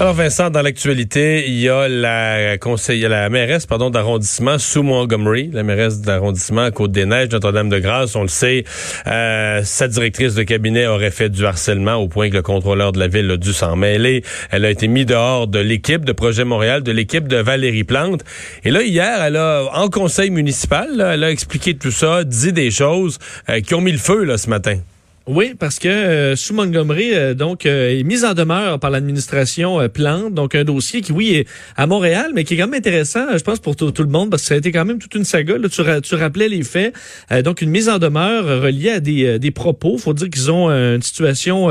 Alors Vincent, dans l'actualité, il y a la conseillère, la mairesse pardon d'arrondissement sous Montgomery, la mairesse d'arrondissement Côte-des-Neiges, Notre-Dame-de-Grâce, on le sait, euh, sa directrice de cabinet aurait fait du harcèlement au point que le contrôleur de la ville a dû s'en mêler. Elle a été mise dehors de l'équipe de Projet Montréal, de l'équipe de Valérie Plante. Et là hier, elle a en conseil municipal, elle a expliqué tout ça, dit des choses euh, qui ont mis le feu là ce matin. Oui, parce que euh, sous Montgomery, euh, donc, euh, est mise en demeure par l'administration Plante, donc un dossier qui, oui, est à Montréal, mais qui est quand même intéressant, je pense, pour tout, le monde, parce que ça a été quand même toute une saga. Là, tu, tu rappelais les faits. donc, une mise en demeure reliée à des, des propos. faut dire qu'ils ont une situation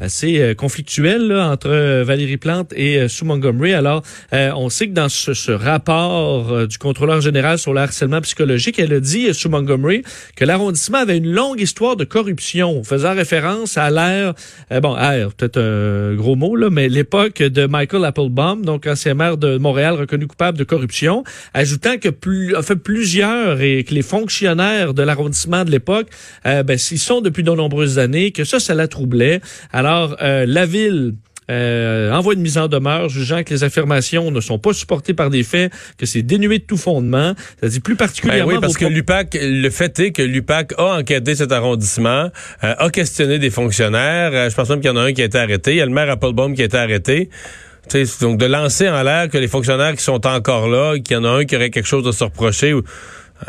assez euh, conflictuel entre euh, Valérie Plante et euh, Sue Montgomery. Alors, on sait que dans ce, rapport du contrôleur général sur le harcèlement psychologique, elle a dit, Sue Montgomery, que l'arrondissement avait une longue histoire de corruption, faisant référence à l'ère, bon, ère, peut-être un gros mot, là, mais l'époque de Michael Applebaum, donc ancien maire de Montréal reconnu coupable de corruption, ajoutant que plus, fait, plusieurs et que les fonctionnaires de l'arrondissement de l'époque, ben, ils sont depuis de nombreuses années, que ça, ça la troublait. Euh, la ville euh, envoie une mise en demeure, jugeant que les affirmations ne sont pas supportées par des faits, que c'est dénué de tout fondement. Dit plus particulièrement. Ben oui, parce que l'UPAC, le fait est que l'UPAC a enquêté cet arrondissement, euh, a questionné des fonctionnaires. je pense même qu'il y en a un qui a été arrêté. Il y a le maire Applebaum qui a été arrêté. donc de lancer en l'air que les fonctionnaires qui sont encore là, qu'il y en a un qui aurait quelque chose à se reprocher.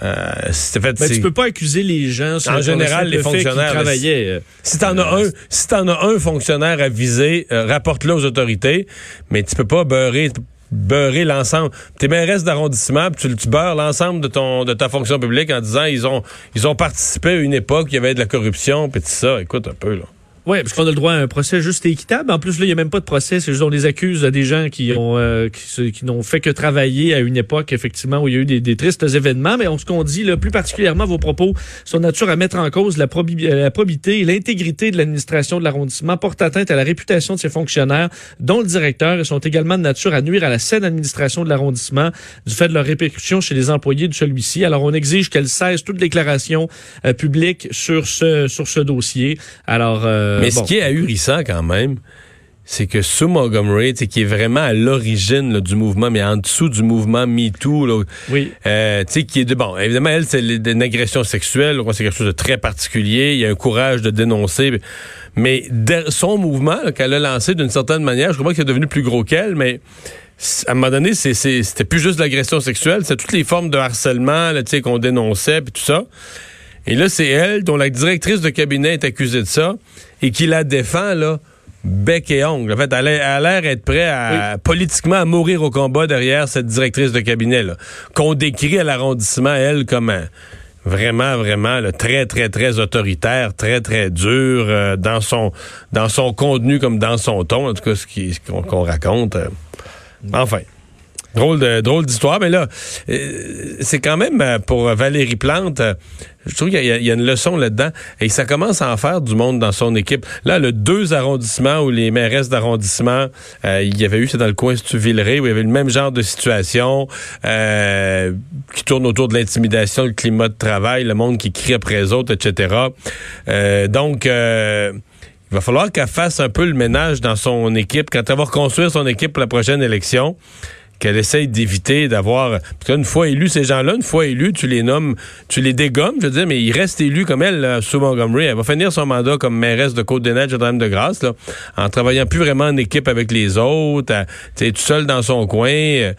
Euh, fait, ben, tu peux pas accuser les gens en général les fonctionnaires travaillaient. Euh, si t'en as un, si t'en as un fonctionnaire à viser, euh, rapporte-le aux autorités, mais tu peux pas beurrer beurrer l'ensemble. T'es mairesse d'arrondissement, tu, tu beurres l'ensemble de ton de ta fonction publique en disant ils ont ils ont participé à une époque où il y avait de la corruption, puis tout ça. Écoute un peu là. Oui, parce qu'on a le droit à un procès juste et équitable. En plus, là, il n'y a même pas de procès. C'est juste on les accuse à des gens qui ont euh, qui, n'ont fait que travailler à une époque, effectivement, où il y a eu des, tristes événements. Mais on, ce qu'on dit, là, plus particulièrement, vos propos sont nature à mettre en cause la, la probité et l'intégrité de l'administration de l'arrondissement, portent atteinte à la réputation de ses fonctionnaires, dont le directeur, et sont également de nature à nuire à la saine administration de l'arrondissement du fait de leur répercussion chez les employés de celui-ci. Alors, on exige qu'elle cesse toute déclaration euh, publique sur ce sur ce dossier. Alors euh, euh, mais ce qui est ahurissant quand même, c'est que Sue Montgomery, qui est vraiment à l'origine du mouvement, mais en dessous du mouvement MeToo, là, oui. euh, qui est de bon. Évidemment, elle, c'est une agression sexuelle, c'est quelque chose de très particulier. Il y a un courage de dénoncer, mais son mouvement qu'elle a lancé d'une certaine manière, je crois que c'est devenu plus gros qu'elle, mais à un moment donné, c'était plus juste l'agression sexuelle, c'est toutes les formes de harcèlement qu'on dénonçait, puis tout ça. Et là, c'est elle, dont la directrice de cabinet est accusée de ça, et qui la défend, là, bec et ongle. En fait, elle a l'air être prête à, politiquement à mourir au combat derrière cette directrice de cabinet, là, qu'on décrit à l'arrondissement, elle, comme vraiment, vraiment très, très, très autoritaire, très, très dur euh, dans son dans son contenu comme dans son ton, en tout cas, ce qu'on raconte. Euh. enfin. Drôle drôle d'histoire, mais là, euh, c'est quand même euh, pour Valérie Plante, euh, je trouve qu'il y, a une leçon là-dedans. Et ça commence à en faire du monde dans son équipe. Là, le deux arrondissements où les mairesses d'arrondissement, il y avait eu, c'est dans le coin de Villeray, où il y avait le même genre de situation qui tourne autour de l'intimidation, le climat de travail, le monde qui crie après les autres, etc. donc, il va falloir qu'elle fasse un peu le ménage dans son équipe quand elle va reconstruire son équipe pour la prochaine élection qu'elle essaye d'éviter d'avoir. Parce qu'une fois élus, ces gens-là, une fois élus, tu les nommes, tu les dégommes, je veux dire, mais ils restent élus comme elle, sous Montgomery. Elle va finir son mandat comme mairesse de Côte-des-Neiges de de grâce là, en travaillant plus vraiment en équipe avec les autres, tu tout seul dans son coin. c'est,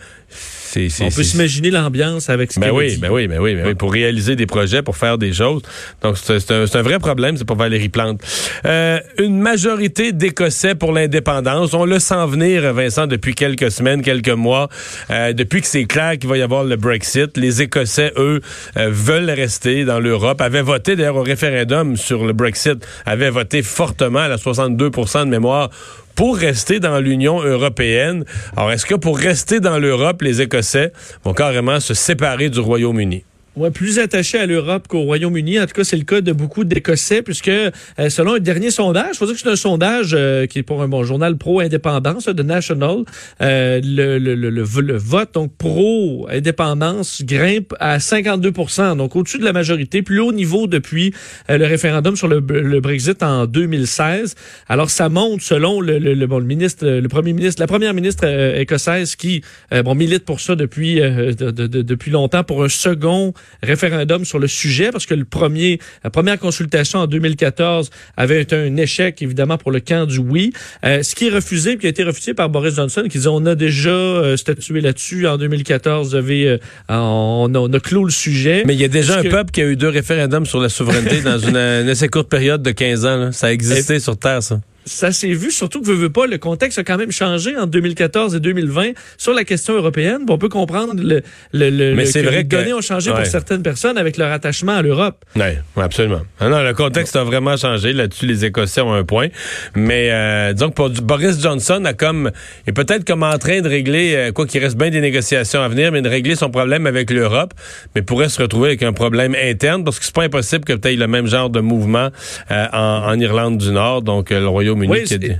c'est, On peut s'imaginer l'ambiance avec ce Ben oui, dit. ben oui, ben oui, ben oui, pour réaliser des projets, pour faire des choses. Donc, c'est c'est un, c'est un vrai problème, c'est pour Valérie Plante. Euh, une majorité d'Écossais pour l'indépendance. On le sent venir, Vincent, depuis quelques semaines, quelques mois. Euh, depuis que c'est clair qu'il va y avoir le Brexit, les Écossais, eux, euh, veulent rester dans l'Europe, avaient voté d'ailleurs au référendum sur le Brexit, avaient voté fortement à la 62% de mémoire pour rester dans l'Union européenne. Alors, est-ce que pour rester dans l'Europe, les Écossais vont carrément se séparer du Royaume-Uni? Ouais, plus attaché à l'Europe qu'au Royaume-Uni. En tout cas, c'est le cas de beaucoup d'Écossais, puisque euh, selon un dernier sondage, il faut dire que c'est un sondage euh, qui est pour un bon journal pro-indépendance de National, euh, le, le, le, le, vote donc pro-indépendance grimpe à 52% donc au-dessus de la majorité, plus haut niveau depuis euh, le référendum sur le, Brexit en 2016. Alors ça monte selon le, le, bon, ministre, le premier ministre, la première ministre euh, écossaise qui bon milite pour ça depuis de, de, de, depuis longtemps pour un second référendum sur le sujet parce que le premier, la première consultation en 2014 avait été un échec évidemment pour le camp du oui. Euh, ce qui est refusé, qui a été refusé par Boris Johnson, qui dit on a déjà euh, statué là-dessus en 2014, vous avez, euh, on, a, on a clos le sujet. Mais il y a déjà un que- peuple qui a eu deux référendums sur la souveraineté dans une, une assez courte période de 15 ans. là. Ça a existé sur Terre, ça. Ça s'est vu, surtout que veut, veut pas, le contexte a quand même changé en 2014 et 2020 sur la question européenne. Bon, on peut comprendre le, le, le- Mais c'est que vrai les que- données ont changé ouais. pour certaines personnes avec leur attachement à l'Europe. Oui, absolument. Ah non, le contexte a vraiment changé. Là-dessus, les Écossais ont un point. Mais euh, que pour du- Boris Johnson a comme est peut-être comme en train de régler, euh, quoi qu'il reste bien des négociations à venir, mais de régler son problème avec l'Europe, mais pourrait se retrouver avec un problème interne parce que c'est pas impossible que peut-être le même genre de mouvement euh, en, en Irlande du Nord, donc euh, le Royaume-Uni. Oui,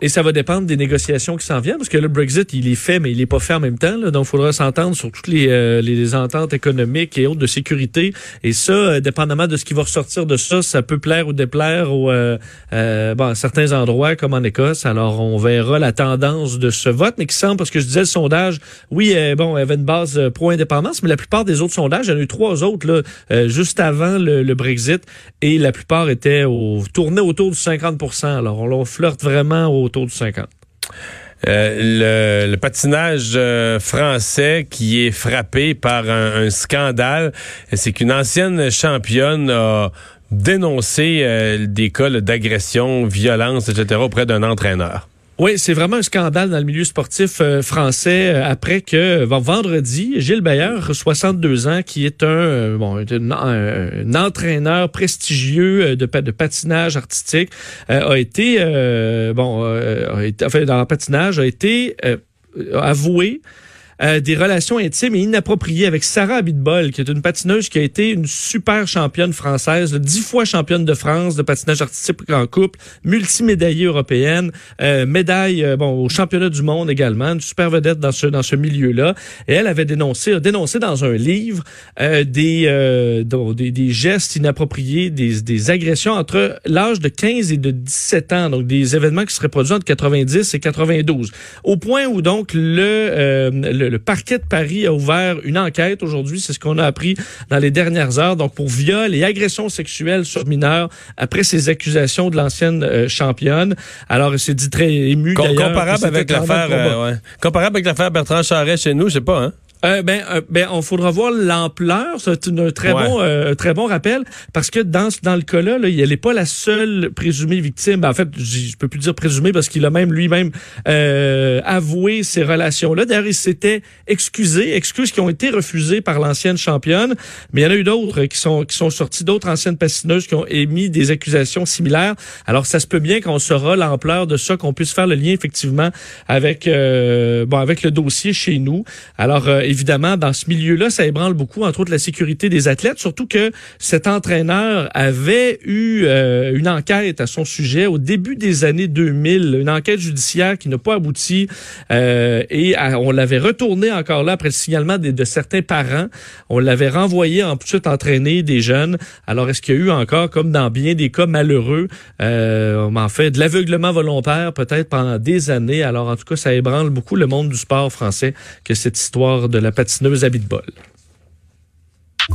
Et ça va dépendre des négociations qui s'en viennent, parce que le Brexit, il est fait, mais il est pas fait en même temps. Là, donc, il faudra s'entendre sur toutes les, euh, les ententes économiques et autres de sécurité. Et ça, euh, dépendamment de ce qui va ressortir de ça, ça peut plaire ou déplaire aux, euh, euh, bon, à certains endroits, comme en Écosse. Alors, on verra la tendance de ce vote, mais qui semble, parce que je disais, le sondage, oui, euh, bon, il avait une base euh, pro-indépendance, mais la plupart des autres sondages, il y en a eu trois autres, là, juste avant le, le Brexit, et la plupart étaient au, tournaient autour du 50 Alors, on, on flirte vraiment autour du 50 Euh, le, patinage euh, français qui est frappé par un, scandale, c'est qu'une ancienne championne a dénoncé euh, des cas d'agression, violence, etc. auprès d'un entraîneur. Oui, c'est vraiment un scandale dans le milieu sportif euh, français euh, après que bon, vendredi, Gilles Bayer, 62 ans, qui est un, euh, bon, un, entraîneur prestigieux euh, de, de patinage artistique, euh, a été euh, bon, euh, a été, enfin, dans le patinage, a été euh, avoué euh, des relations intimes et inappropriées avec Sarah Abitbol, qui est une patineuse qui a été une super championne française, dix fois championne de France de patinage artistique en couple, multimédaillée européenne, euh, médaille euh, bon au championnat du monde également, une super vedette dans ce dans ce milieu-là. Et elle avait dénoncé dénoncé dans un livre euh, des, euh, des des gestes inappropriés, des des agressions entre l'âge de 15 et de 17 ans, donc des événements qui seraient produits entre 90 et 92. Au point où donc le euh, le, le parquet de Paris a ouvert une enquête aujourd'hui, c'est ce qu'on a appris dans les dernières heures, donc pour viol et agression sexuelle sur mineurs après ces accusations de l'ancienne euh, championne. Alors, il s'est dit très ému Com- comparable avec euh, ouais. comparable avec l'affaire Bertrand Charest chez nous, je sais pas, hein. Euh, ben, euh, ben, on faudra voir l'ampleur. C'est un très Ouais. bon, euh, très bon rappel parce que dans ce- dans le cas-là, là, elle n'est pas la seule présumée victime. Ben, en fait, je, peux plus dire présumée parce qu'il a même lui-même euh, avoué ces relations-là. D'ailleurs, il s'était excusé, excuses qui ont été refusées par l'ancienne championne. Mais il y en a eu d'autres qui sont qui sont sortis, d'autres anciennes patineuses qui ont émis des accusations similaires. Alors, ça se peut bien qu'on saura l'ampleur de ça, qu'on puisse faire le lien effectivement avec euh, bon avec le dossier chez nous. Alors euh, évidemment, dans ce milieu-là, ça ébranle beaucoup, entre autres la sécurité des athlètes, surtout que cet entraîneur avait eu euh, une enquête à son sujet au début des années 2000, une enquête judiciaire qui n'a pas abouti euh, et on l'avait retourné encore là après le signalement de certains parents. On l'avait renvoyé ensuite entraîner des jeunes. Alors est-ce qu'il y a eu encore, comme dans bien des cas malheureux, euh, en fait, de l'aveuglement volontaire peut-être pendant des années? Alors en tout cas, ça ébranle beaucoup le monde du sport français que cette histoire de la patineuse bol.